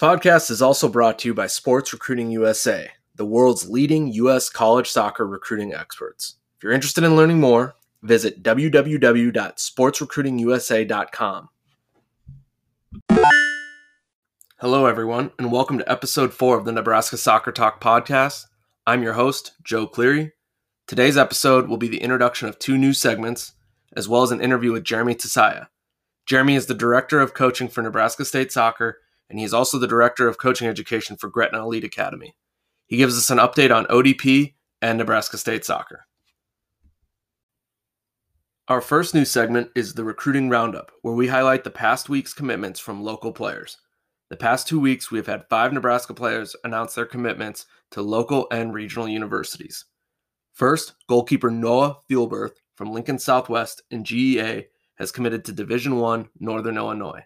Podcast is also brought to you by Sports Recruiting USA, the world's leading U.S. college soccer recruiting experts. If you're interested in learning more, visit www.sportsrecruitingusa.com. Hello, everyone, and welcome to episode four of the Nebraska Soccer Talk podcast. I'm your host, Joe Cleary. Today's episode will be the introduction of two new segments, as well as an interview with Jeremy Tosaya. Jeremy is the director of coaching for Nebraska State Soccer, and he is also the director of coaching education for Gretna Elite Academy. He gives us an update on ODP and Nebraska State Soccer. Our first new segment is the Recruiting Roundup, where we highlight the past week's commitments from local players. The past two weeks, we have had five Nebraska players announce their commitments to local and regional universities. First, goalkeeper Noah Fuelberth from Lincoln Southwest in GEA has committed to Division One Northern Illinois.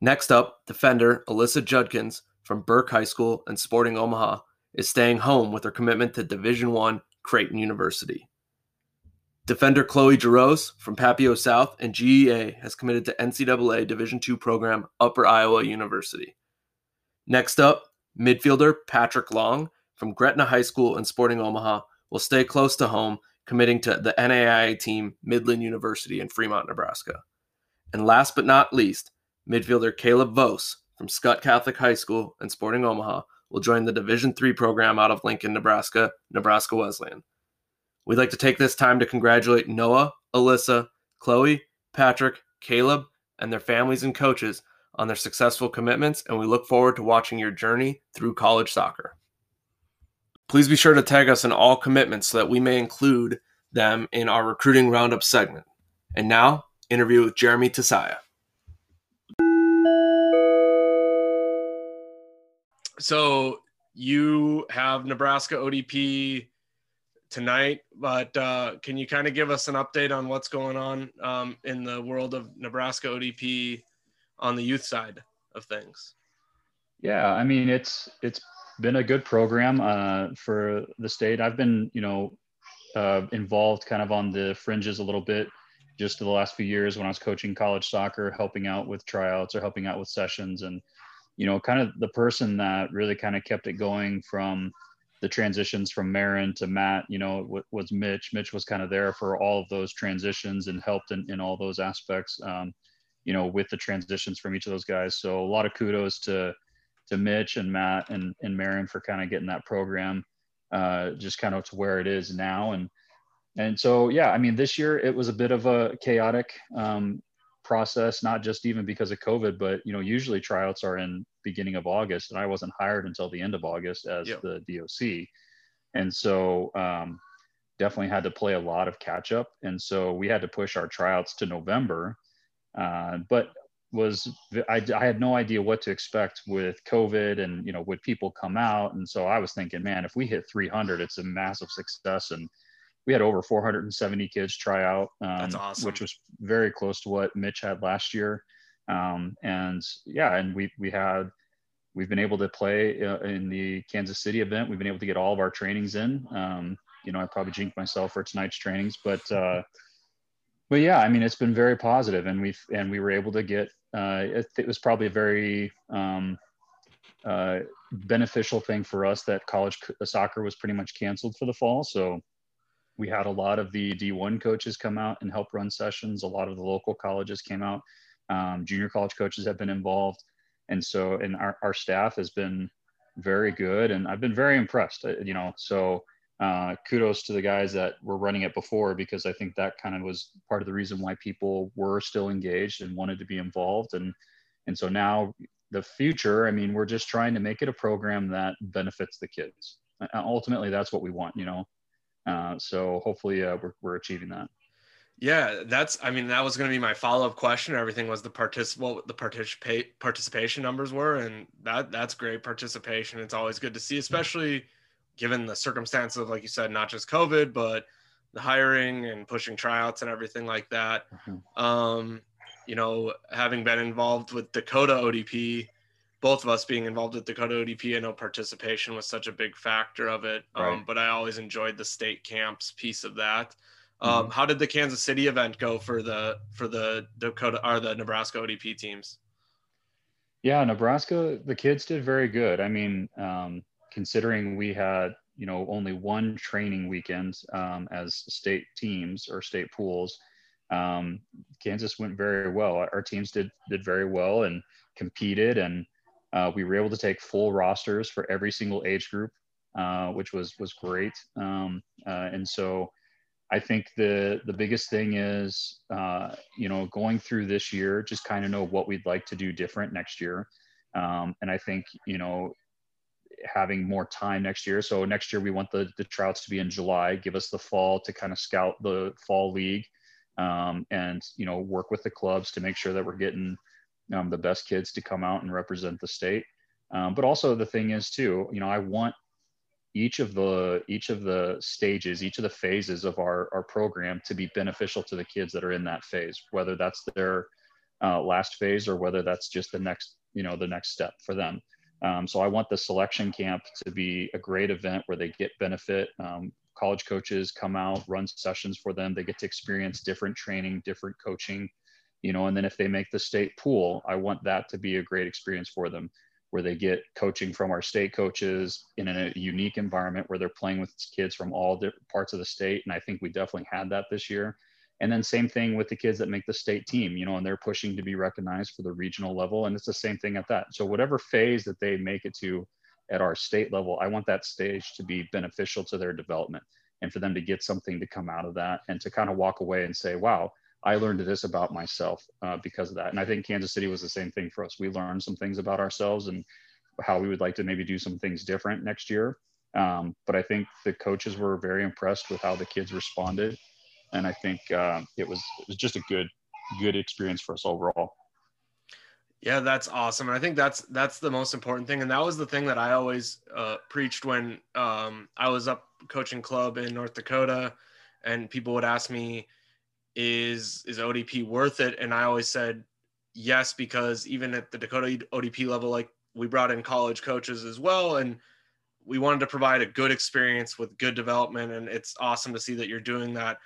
Next up, defender Alyssa Judkins from Burke High School and Sporting Omaha is staying home with her commitment to Division One Creighton University. Defender Chloe Jaros from Papio South and GEA has committed to NCAA Division II program Upper Iowa University. Next up, midfielder Patrick Long from Gretna High School and Sporting Omaha will stay close to home, committing to the NAIA team Midland University in Fremont, Nebraska. And last but not least, midfielder Caleb Vos from Skutt Catholic High School and Sporting Omaha will join the Division III program out of Lincoln, Nebraska, Nebraska Wesleyan. We'd like to take this time to congratulate Noah, Alyssa, Chloe, Patrick, Caleb, and their families and coaches on their successful commitments, and we look forward to watching your journey through college soccer. Please be sure to tag us in all commitments so that we may include them in our recruiting roundup segment. And now, interview with Jeremy Tosaya. So, you have Nebraska ODP tonight, but uh, can you kind of give us an update on what's going on um, in the world of Nebraska ODP on the youth side of things? Yeah, I mean it's it's been a good program uh, for the state. I've been you know uh, involved kind of on the fringes a little bit just the last few years when I was coaching college soccer, helping out with tryouts or helping out with sessions, and you know kind of the person that really kind of kept it going from the transitions from Marin to Matt, you know, was Mitch. Mitch was kind of there for all of those transitions and helped in, in all those aspects, um, you know, with the transitions from each of those guys. So a lot of kudos to to Mitch and Matt and, and Marin for kind of getting that program uh, just kind of to where it is now. And and so yeah, I mean, this year it was a bit of a chaotic um, process, not just even because of COVID, but you know, usually tryouts are in beginning of August, and I wasn't hired until the end of August as yep. the DOC, and so um, definitely had to play a lot of catch up, and so we had to push our tryouts to November, uh, but was I, I had no idea what to expect with COVID and you know would people come out, and so I was thinking, man, if we hit 300, it's a massive success, and we had over 470 kids try out, um, awesome. which was very close to what Mitch had last year. Um, and yeah, and we we had we've been able to play uh, in the Kansas City event. We've been able to get all of our trainings in. Um, you know, I probably jinked myself for tonight's trainings, but uh, but yeah, I mean, it's been very positive, and we've and we were able to get. Uh, it, it was probably a very um, uh, beneficial thing for us that college soccer was pretty much canceled for the fall. So we had a lot of the D1 coaches come out and help run sessions. A lot of the local colleges came out. Um, junior college coaches have been involved. And so, and our, our staff has been very good. And I've been very impressed, uh, you know, so uh, kudos to the guys that were running it before, because I think that kind of was part of the reason why people were still engaged and wanted to be involved. And, and so now the future, I mean, we're just trying to make it a program that benefits the kids. Ultimately, that's what we want, you know, uh, so hopefully uh, we're, we're achieving that. Yeah, that's. I mean, that was going to be my follow up question. Everything was the particip what the participate participation numbers were, and that that's great participation. It's always good to see, especially given the circumstances of, like you said, not just COVID, but the hiring and pushing tryouts and everything like that. Mm-hmm. Um, you know, having been involved with Dakota ODP, both of us being involved with Dakota ODP, I know participation was such a big factor of it. Um, but I always enjoyed the state camps piece of that. Um, mm-hmm. How did the Kansas City event go for the for the Dakota or the Nebraska ODP teams? Yeah, Nebraska, the kids did very good. I mean, um, considering we had you know only one training weekend um, as state teams or state pools, um, Kansas went very well. Our teams did did very well and competed, and uh, we were able to take full rosters for every single age group, uh, which was was great. Um, uh, and so, I think the the biggest thing is, uh, you know, going through this year, just kind of know what we'd like to do different next year. Um, and I think you know having more time next year. So next year we want the the tryouts to be in July, give us the fall to kind of scout the fall league, um, and you know work with the clubs to make sure that we're getting um, the best kids to come out and represent the state. Um, but also the thing is too, you know, I want each of the each of the stages, each of the phases of our our program to be beneficial to the kids that are in that phase, whether that's their uh, last phase or whether that's just the next you know the next step for them. Um, so I want the selection camp to be a great event where they get benefit. Um, college coaches come out, run sessions for them. They get to experience different training, different coaching, you know, and then if they make the state pool, I want that to be a great experience for them where they get coaching from our state coaches in a unique environment where they're playing with kids from all different parts of the state. And I think we definitely had that this year. And then same thing with the kids that make the state team, you know, and they're pushing to be recognized for the regional level. And it's the same thing at that. So whatever phase that they make it to at our state level, I want that stage to be beneficial to their development and for them to get something to come out of that and to kind of walk away and say, wow, I learned this about myself uh, because of that. And I think Kansas City was the same thing for us. We learned some things about ourselves and how we would like to maybe do some things different next year. Um, but I think the coaches were very impressed with how the kids responded and I think uh, it was it was just a good good experience for us overall. Yeah, that's awesome. And I think that's that's the most important thing. And that was the thing that I always uh, preached when um, I was up coaching club in North Dakota, and people would ask me, "Is is ODP worth it?" And I always said, "Yes," because even at the Dakota ODP level, like we brought in college coaches as well, and we wanted to provide a good experience with good development. And it's awesome to see that you're doing that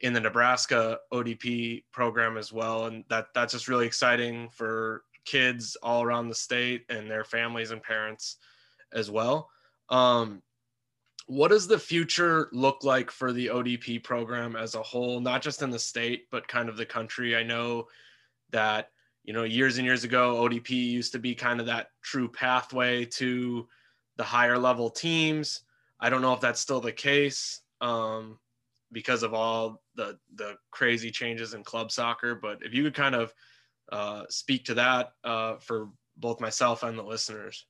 in the Nebraska ODP program as well. And that that's just really exciting for kids all around the state and their families and parents as well. Um, what does the future look like for the ODP program as a whole, not just in the state, but kind of the country? I know that, you know, years and years ago, ODP used to be kind of that true pathway to the higher level teams. I don't know if that's still the case. Um, because of all the the crazy changes in club soccer. But if you could kind of uh, speak to that uh, for both myself and the listeners.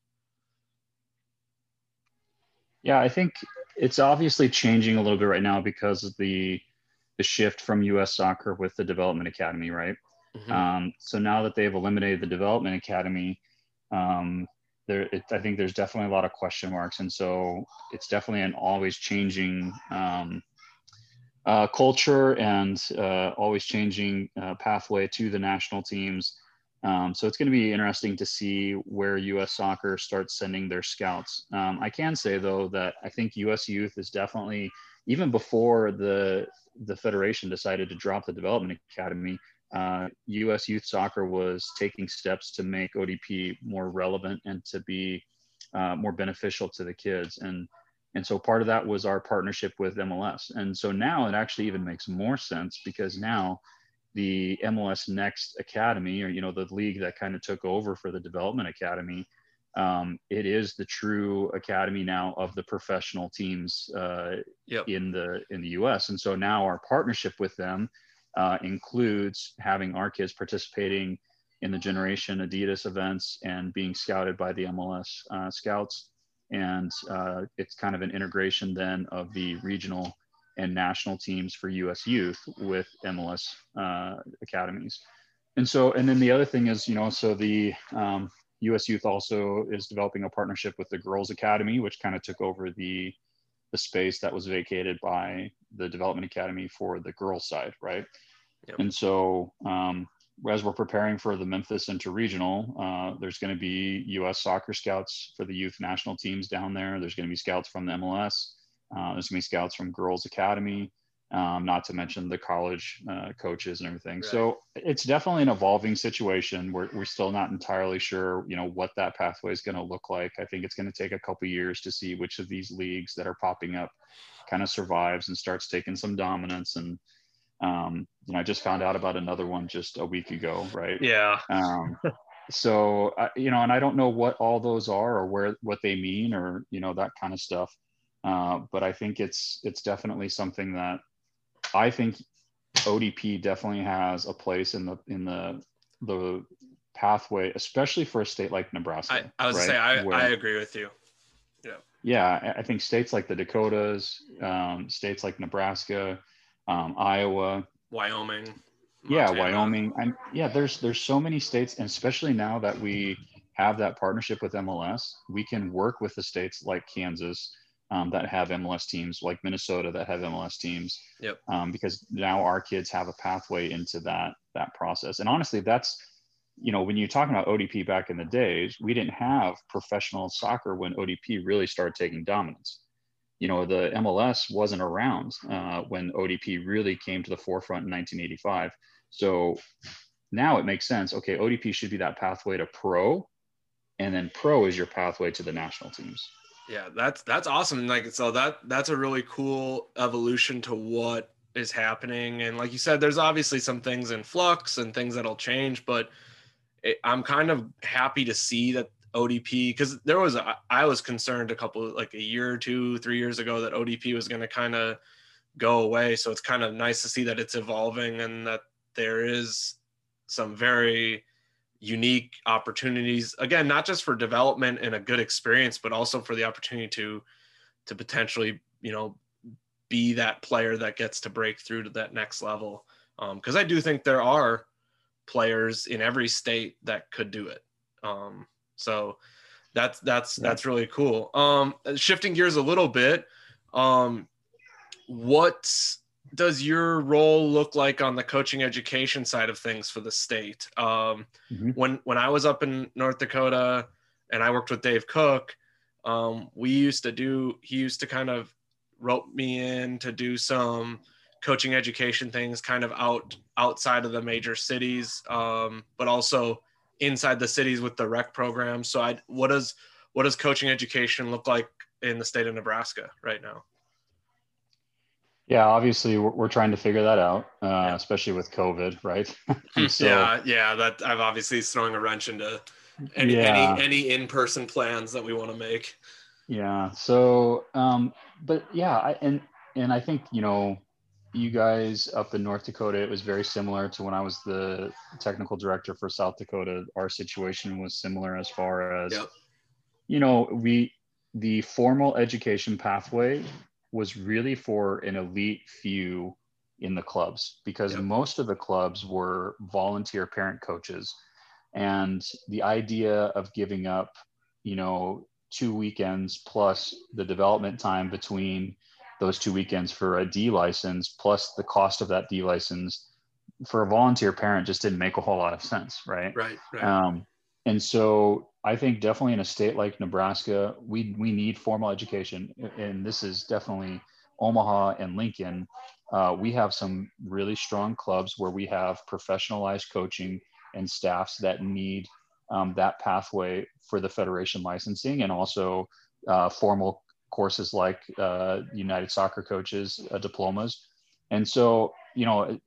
Yeah, I think it's obviously changing a little bit right now because of the the shift from U.S. Soccer with the Development Academy, right? Mm-hmm. Um, so now that they've eliminated the Development Academy, um, there it, I think there's definitely a lot of question marks, and so it's definitely an always changing um, uh, culture and uh, always changing uh, pathway to the national teams. Um, so it's going to be interesting to see where U.S. Soccer starts sending their scouts. Um, I can say though that I think U.S. Youth is definitely even before the the federation decided to drop the development academy. U.S. Uh, Youth Soccer was taking steps to make ODP more relevant and to be uh, more beneficial to the kids and and so part of that was our partnership with MLS. And so now it actually even makes more sense because now the MLS Next Academy, or you know, the league that kind of took over for the Development Academy, um, it is the true academy now of the professional teams uh, yep. in the in the U.S. And so now our partnership with them uh, includes having our kids participating in the Generation Adidas events and being scouted by the MLS uh, scouts and uh, it's kind of an integration then of the regional and national teams for U.S. youth with MLS uh, academies. And so, and then the other thing is, you know, so the um, U.S. Youth also is developing a partnership with the Girls Academy, which kind of took over the the space that was vacated by the Development Academy for the girls side, right? Yep. And so, um, as we're preparing for the Memphis Interregional, uh, there's going to be U.S. soccer scouts for the youth national teams down there. There's going to be scouts from the MLS. Uh, there's going to be scouts from Girls Academy. um, not to mention the college uh, coaches and everything. Right. So it's definitely an evolving situation. We're, we're still not entirely sure, you know, what that pathway is going to look like. I think it's going to take a couple years to see which of these leagues that are popping up kind of survives and starts taking some dominance. And, um, you know, I just found out about another one just a week ago, right? Yeah. Um, so, uh, you know, and I don't know what all those are or where, what they mean or, you know, that kind of stuff. Uh, but I think it's, it's definitely something that, I think ODP definitely has a place in the in the the pathway, especially for a state like Nebraska. I, I was right? say I, Where, I agree with you. Yeah. Yeah, I think states like the Dakotas, um, states like Nebraska, um, Iowa, Wyoming. Montana. Yeah, Wyoming. And yeah, there's there's so many states, and especially now that we have that partnership with MLS, we can work with the states like Kansas um, that have MLS teams, like Minnesota that have MLS teams. Yep. Um, because now our kids have a pathway into that that process. And honestly, that's you know when you're talking about ODP back in the days, we didn't have professional soccer when ODP really started taking dominance. You know, the MLS wasn't around uh, when ODP really came to the forefront in 1985. So now it makes sense. Okay, ODP should be that pathway to pro, and then pro is your pathway to the national teams. Yeah, that's that's awesome. Like so that that's a really cool evolution to what is happening. And like you said, there's obviously some things in flux and things that'll change, but it, I'm kind of happy to see that ODP because there was a, I was concerned a couple like a year or two, three years ago that ODP was going to kind of go away. So it's kind of nice to see that it's evolving and that there is some very unique opportunities again not just for development and a good experience but also for the opportunity to to potentially you know be that player that gets to break through to that next level. Because um, i do think there are players in every state that could do it. Um, so that's that's yeah. that's really cool. Um, shifting gears a little bit um, what's does your role look like on the coaching education side of things for the state? Um, mm-hmm. When when I was up in North Dakota and I worked with Dave Cook, um, we used to do. He used to kind of rope me in to do some coaching education things, kind of out outside of the major cities, um, but also inside the cities with the rec program. So, I what does what does coaching education look like in the state of Nebraska right now? Yeah, obviously we're, we're trying to figure that out, uh, yeah. especially with COVID, right? so, yeah, yeah. That I've obviously throwing a wrench into any yeah. any, any in-person plans that we want to make. Yeah. So, um, but yeah, I, and and I think you know, you guys up in North Dakota, it was very similar to when I was the technical director for South Dakota. Our situation was similar as far as, yep. you know, we the formal education pathway was really for an elite few in the clubs because yep. most of the clubs were volunteer parent coaches and the idea of giving up you know two weekends plus the development time between those two weekends for a D license plus the cost of that D license for a volunteer parent just didn't make a whole lot of sense right right, right. Um, and so I think definitely in a state like Nebraska, we we need formal education, and this is definitely Omaha and Lincoln. Uh, we have some really strong clubs where we have professionalized coaching and staffs that need um, that pathway for the federation licensing, and also uh, formal courses like uh, United Soccer Coaches uh, diplomas. And so, you know,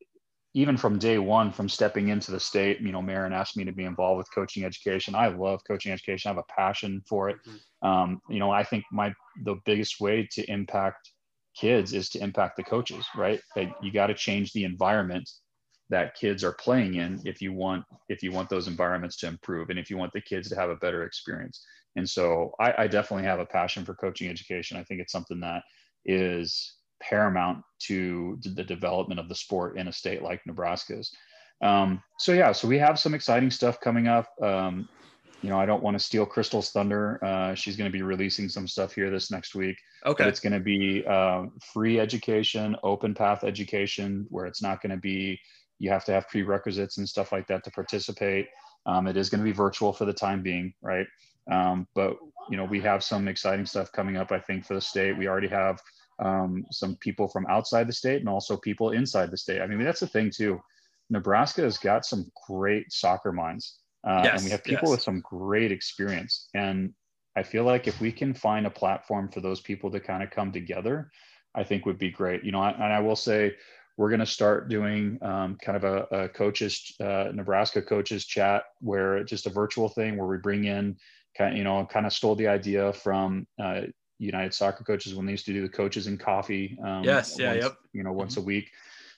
even from day one, from stepping into the state, you know, Marin asked me to be involved with coaching education. I love coaching education. I have a passion for it. Mm-hmm. Um, you know, I think my the biggest way to impact kids is to impact the coaches, right? That you got to change the environment that kids are playing in if you want if you want those environments to improve and if you want the kids to have a better experience. And so I, I definitely have a passion for coaching education. I think it's something that is paramount to the development of the sport in a state like Nebraska's. Um, so yeah, so we have some exciting stuff coming up. Um, you know, I don't want to steal Crystal's thunder. Uh, she's going to be releasing some stuff here this next week. Okay. it's going to be uh, free education, open path education, where it's not going to be you have to have prerequisites and stuff like that to participate. Um, it is going to be virtual for the time being, right? Um, but you know, we have some exciting stuff coming up. I think for the state, we already have um, some people from outside the state and also people inside the state. I mean, that's the thing too. Nebraska has got some great soccer minds, uh, yes, and we have people yes. with some great experience. And I feel like if we can find a platform for those people to kind of come together, I think would be great. You know, and I will say we're going to start doing um, kind of a, a coaches, uh, Nebraska coaches chat, where just a virtual thing where we bring in, kind of, you know, kind of stole the idea from uh, United Soccer Coaches when they used to do the coaches and coffee. Um, yes, yeah, once, yep. You know, once mm-hmm. a week.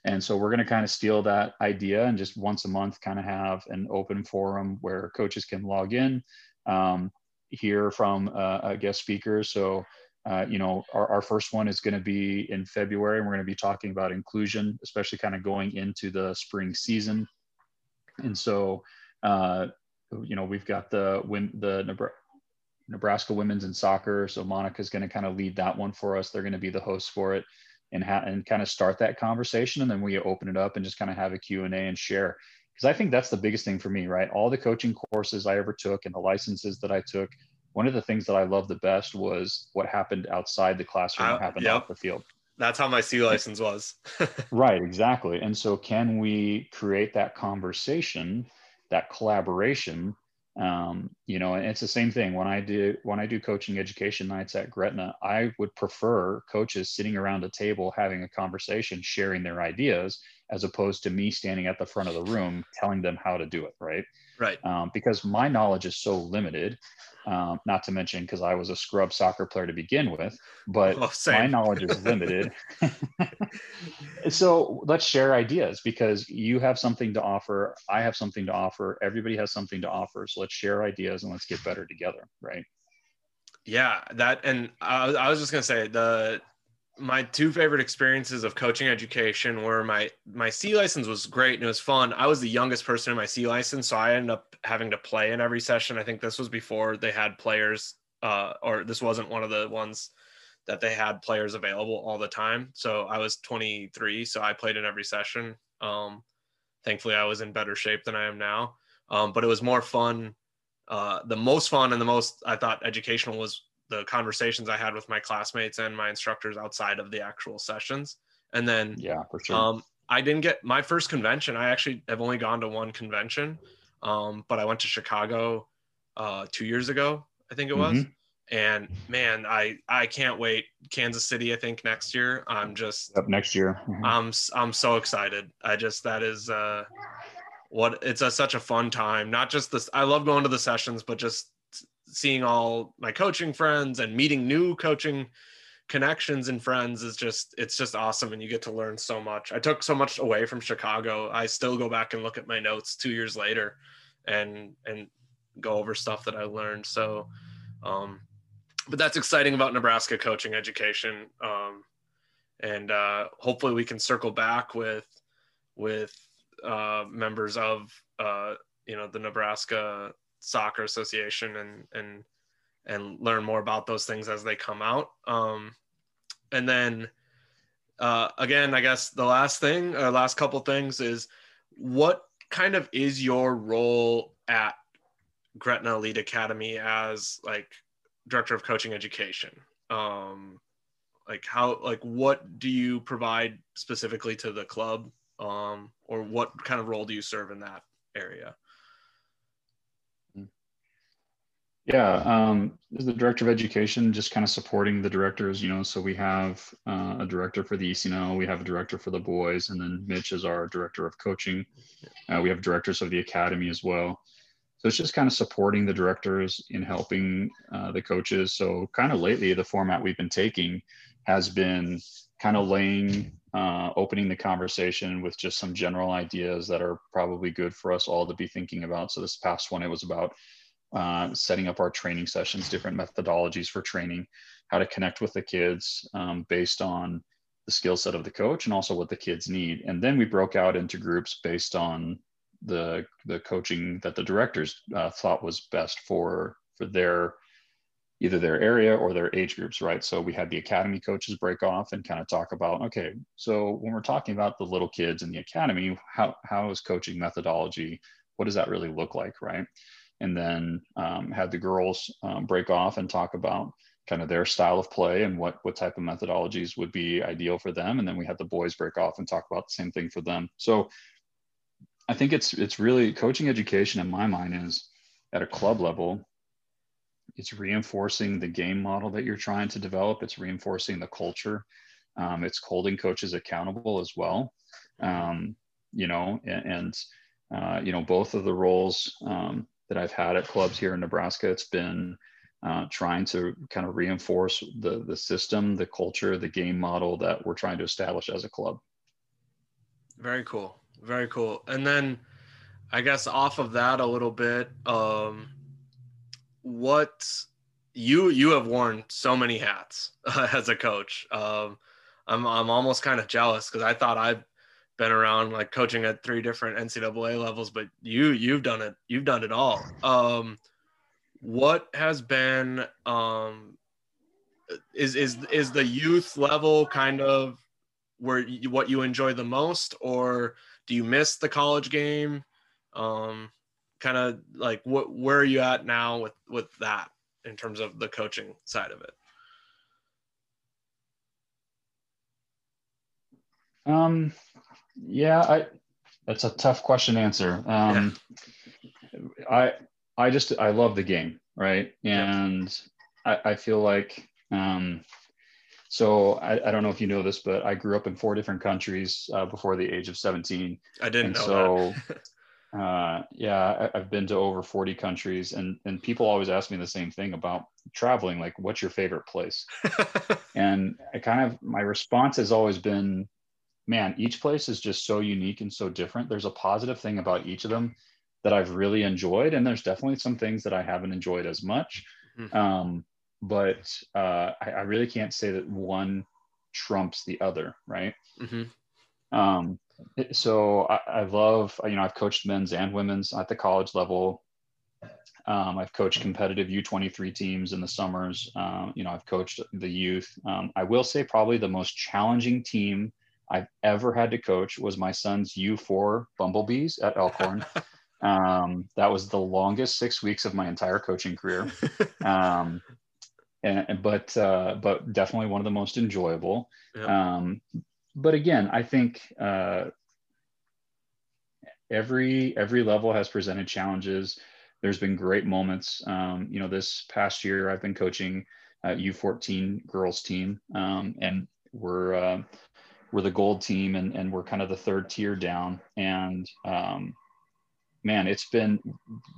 And so we're going to kind of steal that idea and just once a month kind of have an open forum where coaches can log in, um, hear from uh, a guest speaker. So uh, you know, our, our first one is going to be in February, and we're going to be talking about inclusion, especially kind of going into the spring season. And so, uh, you know, we've got the the Nebraska women's in soccer. So Monica's going to kind of lead that one for us. They're going to be the hosts for it, and ha- and kind of start that conversation, and then we open it up and just kind of have a Q and A and share. Because I think that's the biggest thing for me, right? All the coaching courses I ever took and the licenses that I took one of the things that I loved the best was what happened outside the classroom, what happened yep. off the field. That's how my C license was. right, exactly. And so, can we create that conversation, that collaboration? Um, you know, and it's the same thing when I do when I do coaching education nights at Gretna. I would prefer coaches sitting around a table having a conversation, sharing their ideas, as opposed to me standing at the front of the room telling them how to do it. Right. Right. Um, because my knowledge is so limited um, not to mention because I was a scrub soccer player to begin with, but oh, my knowledge is limited. so let's share ideas because you have something to offer. I have something to offer. Everybody has something to offer. So let's share ideas and let's get better together. Right. Yeah. That, and I, I was just going to say the, my two favorite experiences of coaching education were my my C license was great and it was fun. I was the youngest person in my C license, so I ended up having to play in every session. I think this was before they had players, uh, or this wasn't one of the ones that they had players available all the time. So I was 23, so I played in every session. Um, thankfully, I was in better shape than I am now. Um, but it was more fun. Uh, the most fun and the most I thought educational was the conversations I had with my classmates and my instructors outside of the actual sessions. And then, yeah, for sure. Um, I didn't get my first convention. I actually have only gone to one convention, um, but I went to Chicago uh, two years ago, I think it was. Mm-hmm. And man, I I can't wait. Kansas City, I think next year. I'm just up next year. Mm-hmm. I'm I'm so excited. I just that is uh, what it's a, such a fun time. Not just this. I love going to the sessions, but just seeing all my coaching friends and meeting new coaching connections and friends is just it's just awesome and you get to learn so much. I took so much away from chicago. I still go back and look at my notes two years later and and go over stuff that i learned. So um but that's exciting about nebraska coaching education. Um and uh hopefully we can circle back with with uh members of uh you know the nebraska soccer association and and and learn more about those things as they come out. Um, and then uh, again i guess the last thing or last couple things is what kind of is your role at gretna elite academy as like director of coaching education? Um, like how like what do you provide specifically to the club? Um, or what kind of role do you serve in that area Yeah, um, as the director of education, just kind of supporting the directors, you know. So we have uh, a director for the ECNL, we have a director for the boys, and then Mitch is our director of coaching. Uh, we have directors of the academy as well. So it's just kind of supporting the directors in helping uh, the coaches. So kind of lately, the format we've been taking has been kind of laying, uh, opening the conversation with just some general ideas that are probably good for us all to be thinking about. So this past one, it was about uh, setting up our training sessions, different methodologies for training, how to connect with the kids um, based on the skill set of the coach and also what the kids need. And then we broke out into groups based on the the coaching that the directors uh, thought was best for for their either their area or their age groups, right? So we had the academy coaches break off and kind of talk about, okay, so when we're talking about the little kids in the academy, how how is coaching methodology? What does that really look like, right? And then um, had the girls um, break off and talk about kind of their style of play and what what type of methodologies would be ideal for them. And then we had the boys break off and talk about the same thing for them. So i think it's it's really coaching education in my mind is at a club level it's reinforcing the game model that you're trying to develop. It's reinforcing the culture. Um, it's holding coaches accountable as well. Um, you know and, and uh, you know both of the roles um, that i've had at clubs here in nebraska it's been uh, trying to kind of reinforce the the system, the culture, the game model that we're trying to establish as a club. Very cool, very cool. And then, I guess off of that a little bit, um, what you you have worn so many hats uh, as a coach. Um, I'm I'm almost kind of jealous because I thought I've been around like coaching at three different NCAA levels, but you you've done it you've done it all. Um, what has been um is is is the youth level kind of where you, what you enjoy the most or do you miss the college game um kind of like what where are you at now with with that in terms of the coaching side of it um yeah i that's a tough question to answer um i I just I love the game, right? And I, I feel like um, so I, I don't know if you know this, but I grew up in four different countries uh, before the age of 17. I didn't and know so, that. uh, yeah, I, have been to over 40 countries, and and people always ask me the same thing about traveling. Like, what's your favorite place? and I kind of my response has always been, man, each place is just so unique and so different. There's a positive thing about each of them that I've really enjoyed, and there's definitely some things that I haven't enjoyed as much. Mm-hmm. Um, but uh, I, I, really can't say that one trumps the other, right? Mm-hmm. Um, so I, I, love, you know, I've coached men's and women's at the college level. Um, I've coached competitive U23 teams in the summers. Um, you know, I've coached the youth. Um, I will say probably the most challenging team I've ever had to coach was my son's U4 Bumblebees at Elkhorn. Um, that was the longest six weeks of my entire coaching career. Um, and, but uh, but definitely one of the most enjoyable. Um, but again, I think uh, every every level has presented challenges. There's been great moments. Um, you know, this past year I've been coaching U fourteen girls team, um, and we're uh, we're the gold team, and, and we're kind of the third tier down. And um, man, it's been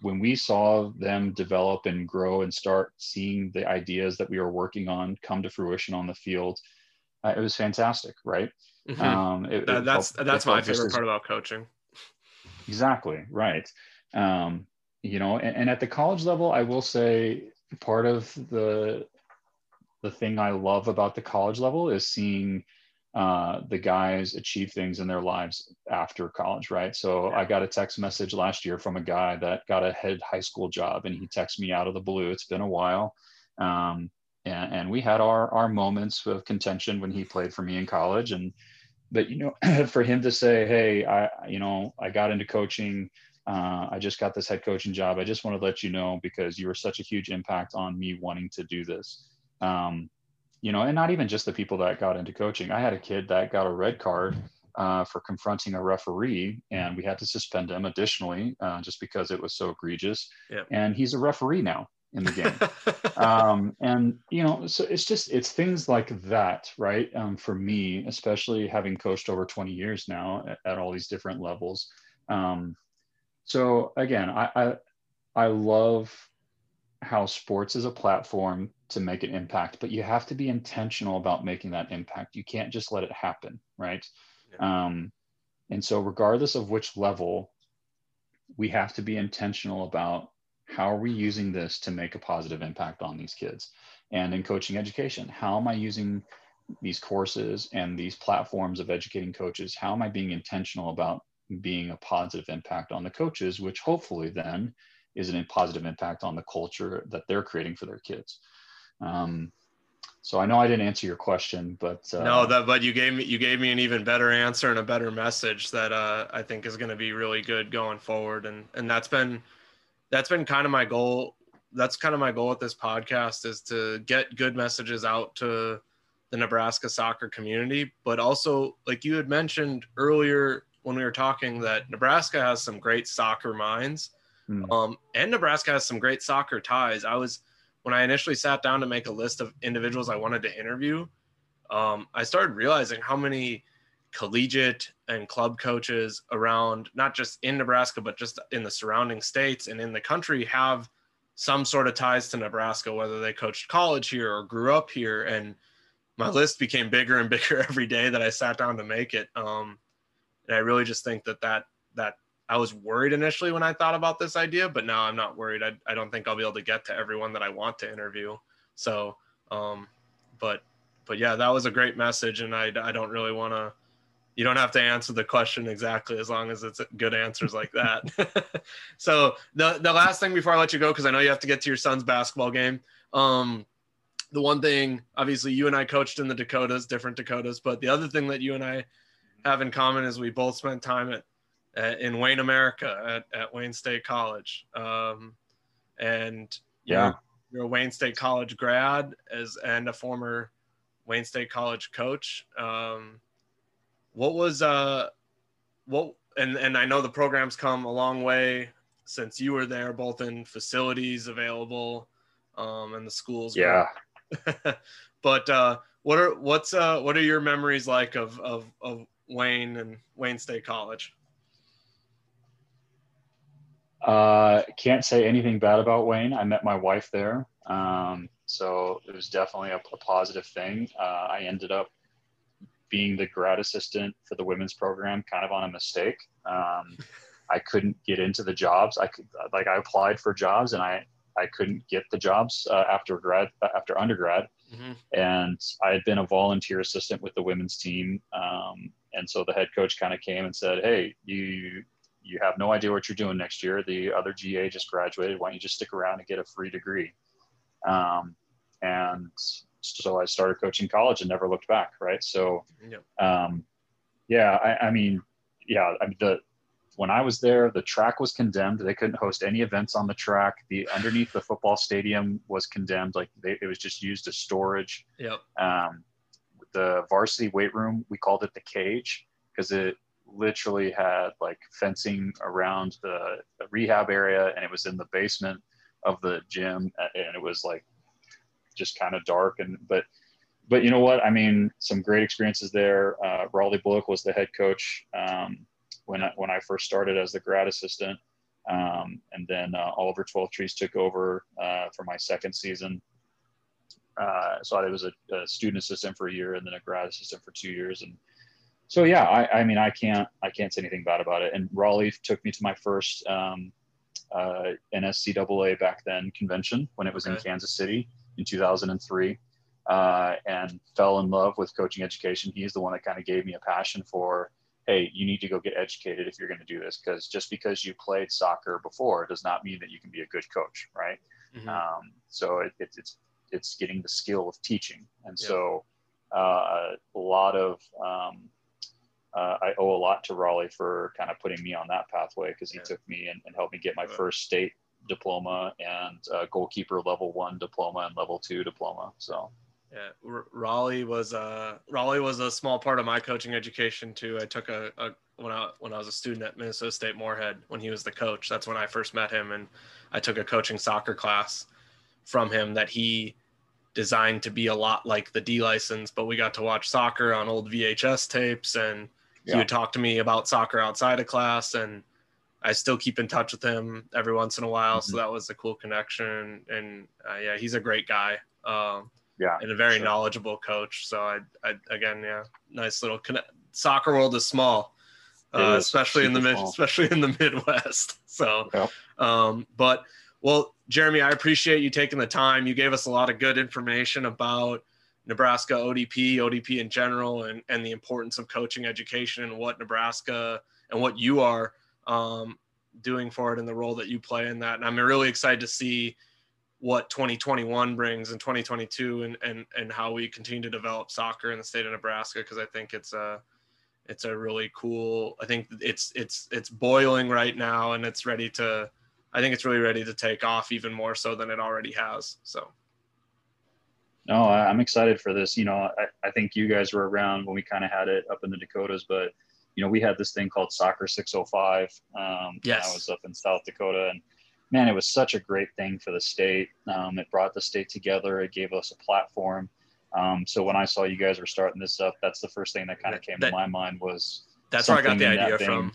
when we saw them develop and grow and start seeing the ideas that we were working on come to fruition on the field. Uh, it was fantastic, right? Mm-hmm. Um, it, that, that's helped, that's my favorite part about coaching. Exactly right. Um, you know, and, and at the college level, I will say part of the the thing I love about the college level is seeing uh, the guys achieve things in their lives after college, right? So I got a text message last year from a guy that got a head high school job, and he texted me out of the blue. It's been a while, um, and, and we had our our moments of contention when he played for me in college, and but you know, for him to say, "Hey, I you know I got into coaching." Uh, I just got this head coaching job. I just want to let you know because you were such a huge impact on me wanting to do this. Um, you know, and not even just the people that got into coaching. I had a kid that got a red card uh, for confronting a referee, and we had to suspend him additionally uh, just because it was so egregious. Yep. And he's a referee now in the game. um, and you know, so it's just it's things like that, right? Um, for me, especially having coached over 20 years now at, at all these different levels. Um, so again, I, I I love how sports is a platform to make an impact, but you have to be intentional about making that impact. You can't just let it happen, right? Yeah. Um, and so, regardless of which level, we have to be intentional about how are we using this to make a positive impact on these kids. And in coaching education, how am I using these courses and these platforms of educating coaches? How am I being intentional about being a positive impact on the coaches, which hopefully then is it a positive impact on the culture that they're creating for their kids. Um, so I know I didn't answer your question, but uh, no, that but you gave me you gave me an even better answer and a better message that uh, I think is going to be really good going forward, and and that's been that's been kind of my goal that's kind of my goal with this podcast is to get good messages out to the Nebraska soccer community, but also like you had mentioned earlier when we were talking that Nebraska has some great soccer minds. Mm. Um, and Nebraska has some great soccer ties. I was when I initially sat down to make a list of individuals I wanted to interview, um, I started realizing how many collegiate and club coaches around not just in Nebraska but just in the surrounding states and in the country have some sort of ties to Nebraska, whether they coached college here or grew up here. And my list became bigger and bigger every day that I sat down to make it. Um, and I really just think that that that I was worried initially when I thought about this idea, but now I'm not worried. I, I don't think I'll be able to get to everyone that I want to interview. So, um, but but yeah, that was a great message, and I I don't really want to. You don't have to answer the question exactly as long as it's good answers like that. so the the last thing before I let you go, because I know you have to get to your son's basketball game. Um, the one thing, obviously, you and I coached in the Dakotas, different Dakotas, but the other thing that you and I have in common is we both spent time at, at in Wayne, America, at, at Wayne State College. Um, and yeah, you're, you're, a Wayne State College grad as and a former Wayne State College coach. Um, what was uh, what and and I know the program's come a long way since you were there, both in facilities available, um, and the schools. Yeah. but uh, what are what's uh, what are your memories like of of of Wayne and Wayne State College? Uh, can't say anything bad about Wayne. I met my wife there. Um, so it was definitely a, a positive thing. Uh, I ended up being the grad assistant for the women's program kind of on a mistake. Um, I couldn't get into the jobs. I could, like, I applied for jobs and I, I couldn't get the jobs uh, after grad, after undergrad. Mm-hmm. And I had been a volunteer assistant with the women's team. Um, and so the head coach kind of came and said, Hey, you, you have no idea what you're doing next year. The other GA just graduated. Why don't you just stick around and get a free degree? Um, and so I started coaching college and never looked back. Right. So, um, yeah, I, I, mean, yeah, I mean, the, when I was there, the track was condemned. They couldn't host any events on the track. The underneath the football stadium was condemned. Like they, it was just used as storage. Yep. Um, the varsity weight room, we called it the cage because it literally had like fencing around the, the rehab area and it was in the basement of the gym and it was like just kind of dark and but but you know what? I mean some great experiences there. Uh, raleigh bullock was the head coach um, when I, when I first started as the grad assistant. Um, and then uh, oliver Trees took over uh, for my second season. Uh, so i was a, a, student assistant for a year and then a grad assistant for two years and so yeah I, I mean i can't i can't say anything bad about it and raleigh took me to my first um, uh, NSCAA back then convention when it was okay. in Kansas City in 2003 uh, and fell in love with coaching education. He's the one that kind of gave me a passion for, hey, you need to go get educated if you're going to do this because just because you played soccer before does not mean that you can be a good coach, right? Mm-hmm. Um, so it, it, it's it's getting the skill of teaching, and yeah. so uh, a lot of um, uh, I owe a lot to Raleigh for kind of putting me on that pathway because he yeah. took me and, and, helped me get my first state diploma and uh, goalkeeper level one diploma and level two diploma. So. Yeah, R- Raleigh was a uh, Raleigh was a small part of my coaching education too. I took a, a when I when I was a student at Minnesota State Moorhead when he was the coach. That's when I first met him, and I took a coaching soccer class from him that he designed to be a lot like the D license. But we got to watch soccer on old VHS tapes, and he would talk to me about soccer outside of class and I still keep in touch with him every once in a while. Mm-hmm. So that was a cool connection. And uh, yeah, he's a great guy. Um, yeah. And a very sure. knowledgeable coach. So I, I, again, yeah, nice little. Soccer world is small, uh, is especially in the mid, especially in the Midwest. So, yeah. um, but well, Jeremy, I appreciate you taking the time. You gave us a lot of good information about Nebraska ODP, ODP in general, and, and the importance of coaching education and what Nebraska and what you are um, doing for it and the role that you play in that. And I'm really excited to see what 2021 brings and 2022 and, and, and how we continue to develop soccer in the state of Nebraska. Cause I think it's a, it's a really cool, I think it's, it's, it's boiling right now and it's ready to, I think it's really ready to take off even more so than it already has. So. No, I'm excited for this. You know, I, I think you guys were around when we kind of had it up in the Dakotas, but you know, we had this thing called Soccer 605. Um, yes. I was up in South Dakota, and man, it was such a great thing for the state. Um, it brought the state together. It gave us a platform. Um, so when I saw you guys were starting this up, that's the first thing that kind of came that, to my mind was. That's where I got the idea from.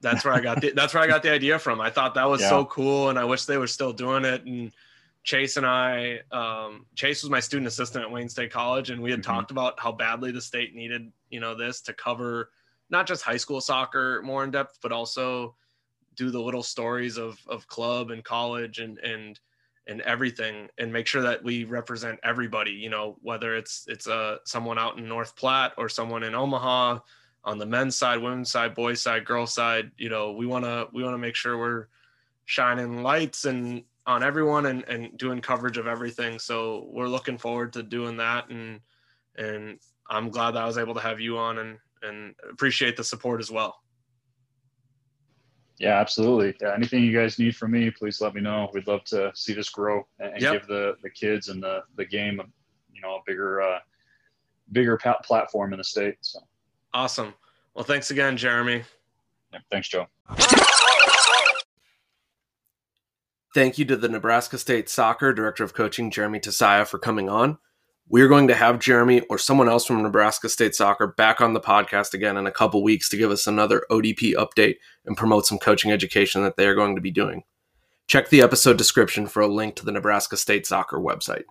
That's where I got the, that's where I got the idea from. I thought that was yeah. so cool, and I wish they were still doing it. And Chase and I, um, Chase was my student assistant at Wayne State College, and we had mm-hmm. talked about how badly the state needed, you know, this to cover not just high school soccer more in depth, but also do the little stories of of club and college and and and everything and make sure that we represent everybody you know whether it's it's a uh, someone out in north platte or someone in omaha on the men's side women's side boys side girls side you know we want to we want to make sure we're shining lights and on everyone and, and doing coverage of everything so we're looking forward to doing that and and i'm glad that i was able to have you on and and appreciate the support as well yeah, absolutely. Yeah, anything you guys need from me, please let me know. We'd love to see this grow and, yep. give the the kids and the the game, you know, a bigger uh, bigger platform in the state. So awesome. Well, thanks again, Jeremy. Yeah, thanks, Joe. Thank you to the Nebraska State Soccer Director of Coaching, Jeremy Tosaya, for coming on. We're going to have Jeremy or someone else from Nebraska State Soccer back on the podcast again in a couple weeks to give us another ODP update and promote some coaching education that they are going to be doing. Check the episode description for a link to the Nebraska State Soccer website.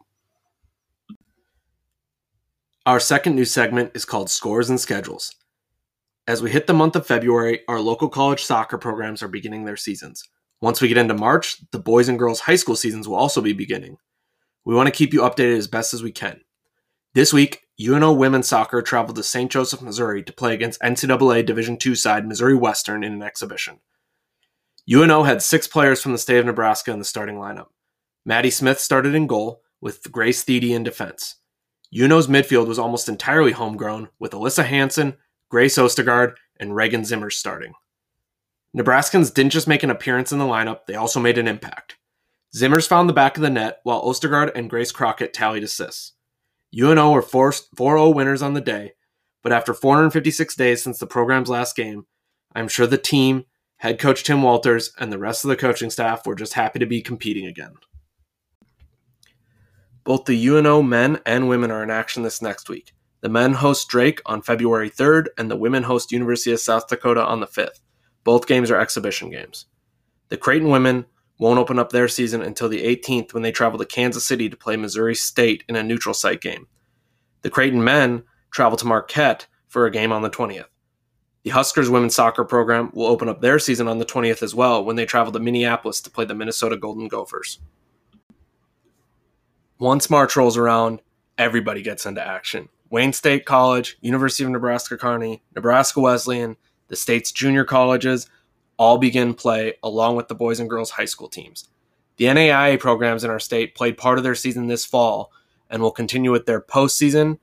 Our second new segment is called Scores and Schedules. As we hit the month of February, our local college soccer programs are beginning their seasons. Once we get into March, the boys and girls high school seasons will also be beginning. We want to keep you updated as best as we can. This week, UNO women's soccer traveled to St. Joseph, Missouri to play against NCAA Division II side Missouri Western in an exhibition. UNO had six players from the state of Nebraska in the starting lineup. Maddie Smith started in goal, with Grace Thiede in defense. UNO's midfield was almost entirely homegrown, with Alyssa Hanson, Grace Ostergaard, and Reagan Zimmer starting. Nebraskans didn't just make an appearance in the lineup, they also made an impact. Zimmers found the back of the net, while Ostergaard and Grace Crockett tallied assists. UNO were 4 0 winners on the day, but after 456 days since the program's last game, I'm sure the team, head coach Tim Walters, and the rest of the coaching staff were just happy to be competing again. Both the UNO men and women are in action this next week. The men host Drake on February 3rd, and the women host University of South Dakota on the 5th. Both games are exhibition games. The Creighton women won't open up their season until the 18th when they travel to Kansas City to play Missouri State in a neutral site game. The Creighton men travel to Marquette for a game on the 20th. The Huskers women's soccer program will open up their season on the 20th as well when they travel to Minneapolis to play the Minnesota Golden Gophers. Once March rolls around, everybody gets into action. Wayne State College, University of Nebraska Kearney, Nebraska Wesleyan, the state's junior colleges, all begin play along with the boys and girls high school teams. The NAIA programs in our state played part of their season this fall and will continue with their postseason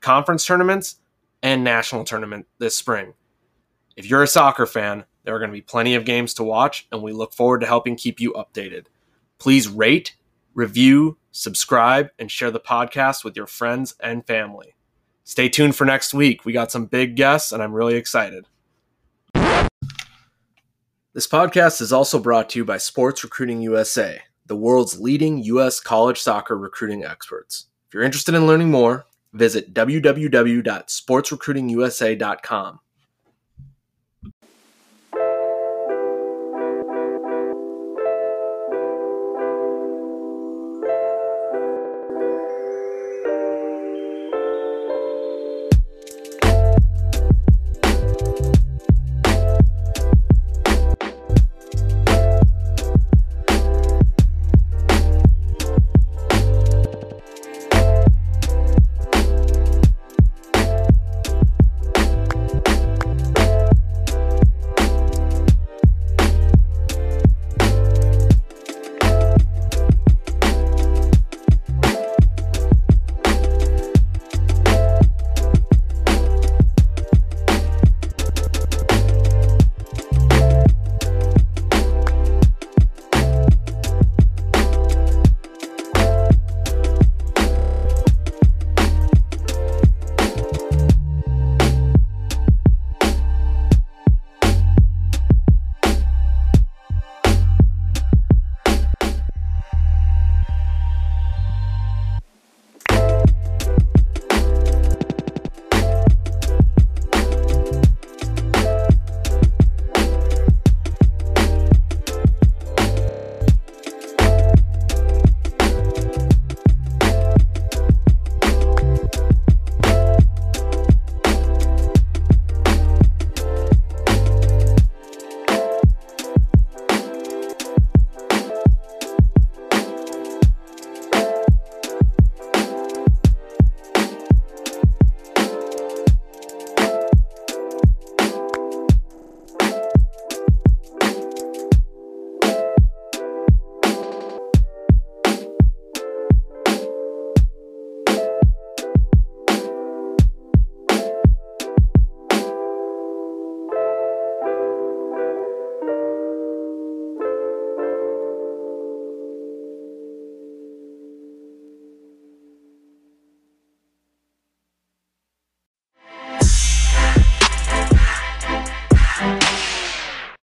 conference tournaments and national tournament this spring. If you're a soccer fan, there are going to be plenty of games to watch, and we look forward to helping keep you updated. Please rate, review, subscribe, and share the podcast with your friends and family. Stay tuned for next week. We got some big guests, and I'm really excited. This podcast is also brought to you by Sports Recruiting USA, the world's leading U.S. college soccer recruiting experts. If you're interested in learning more, visit www.sportsrecruitingusa.com